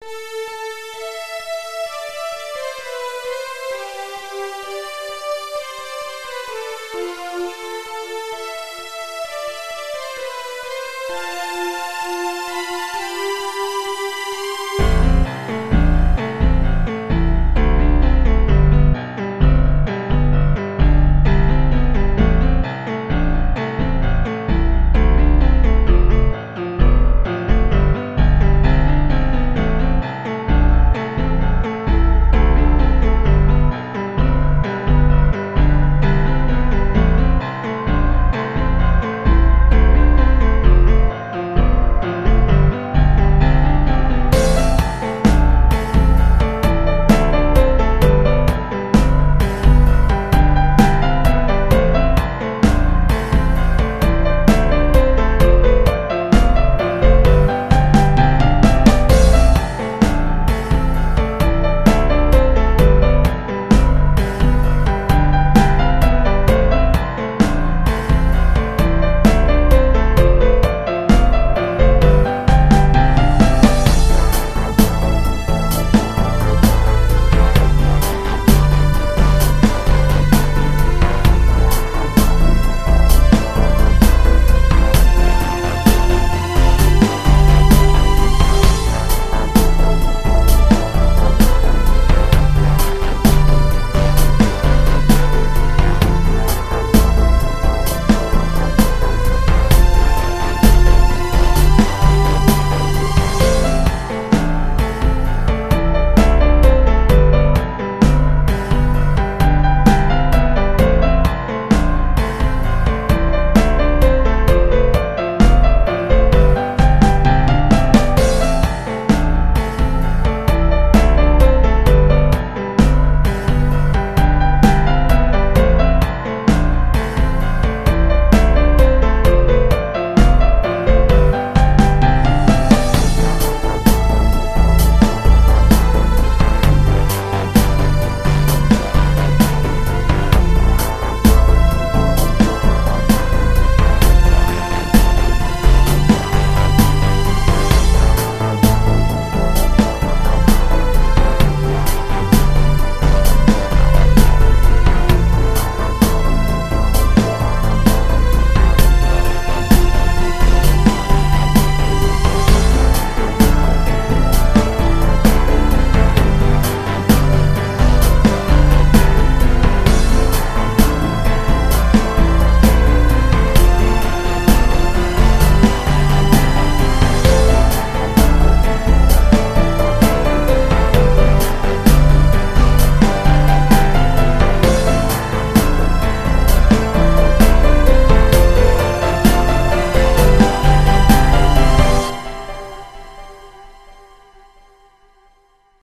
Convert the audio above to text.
you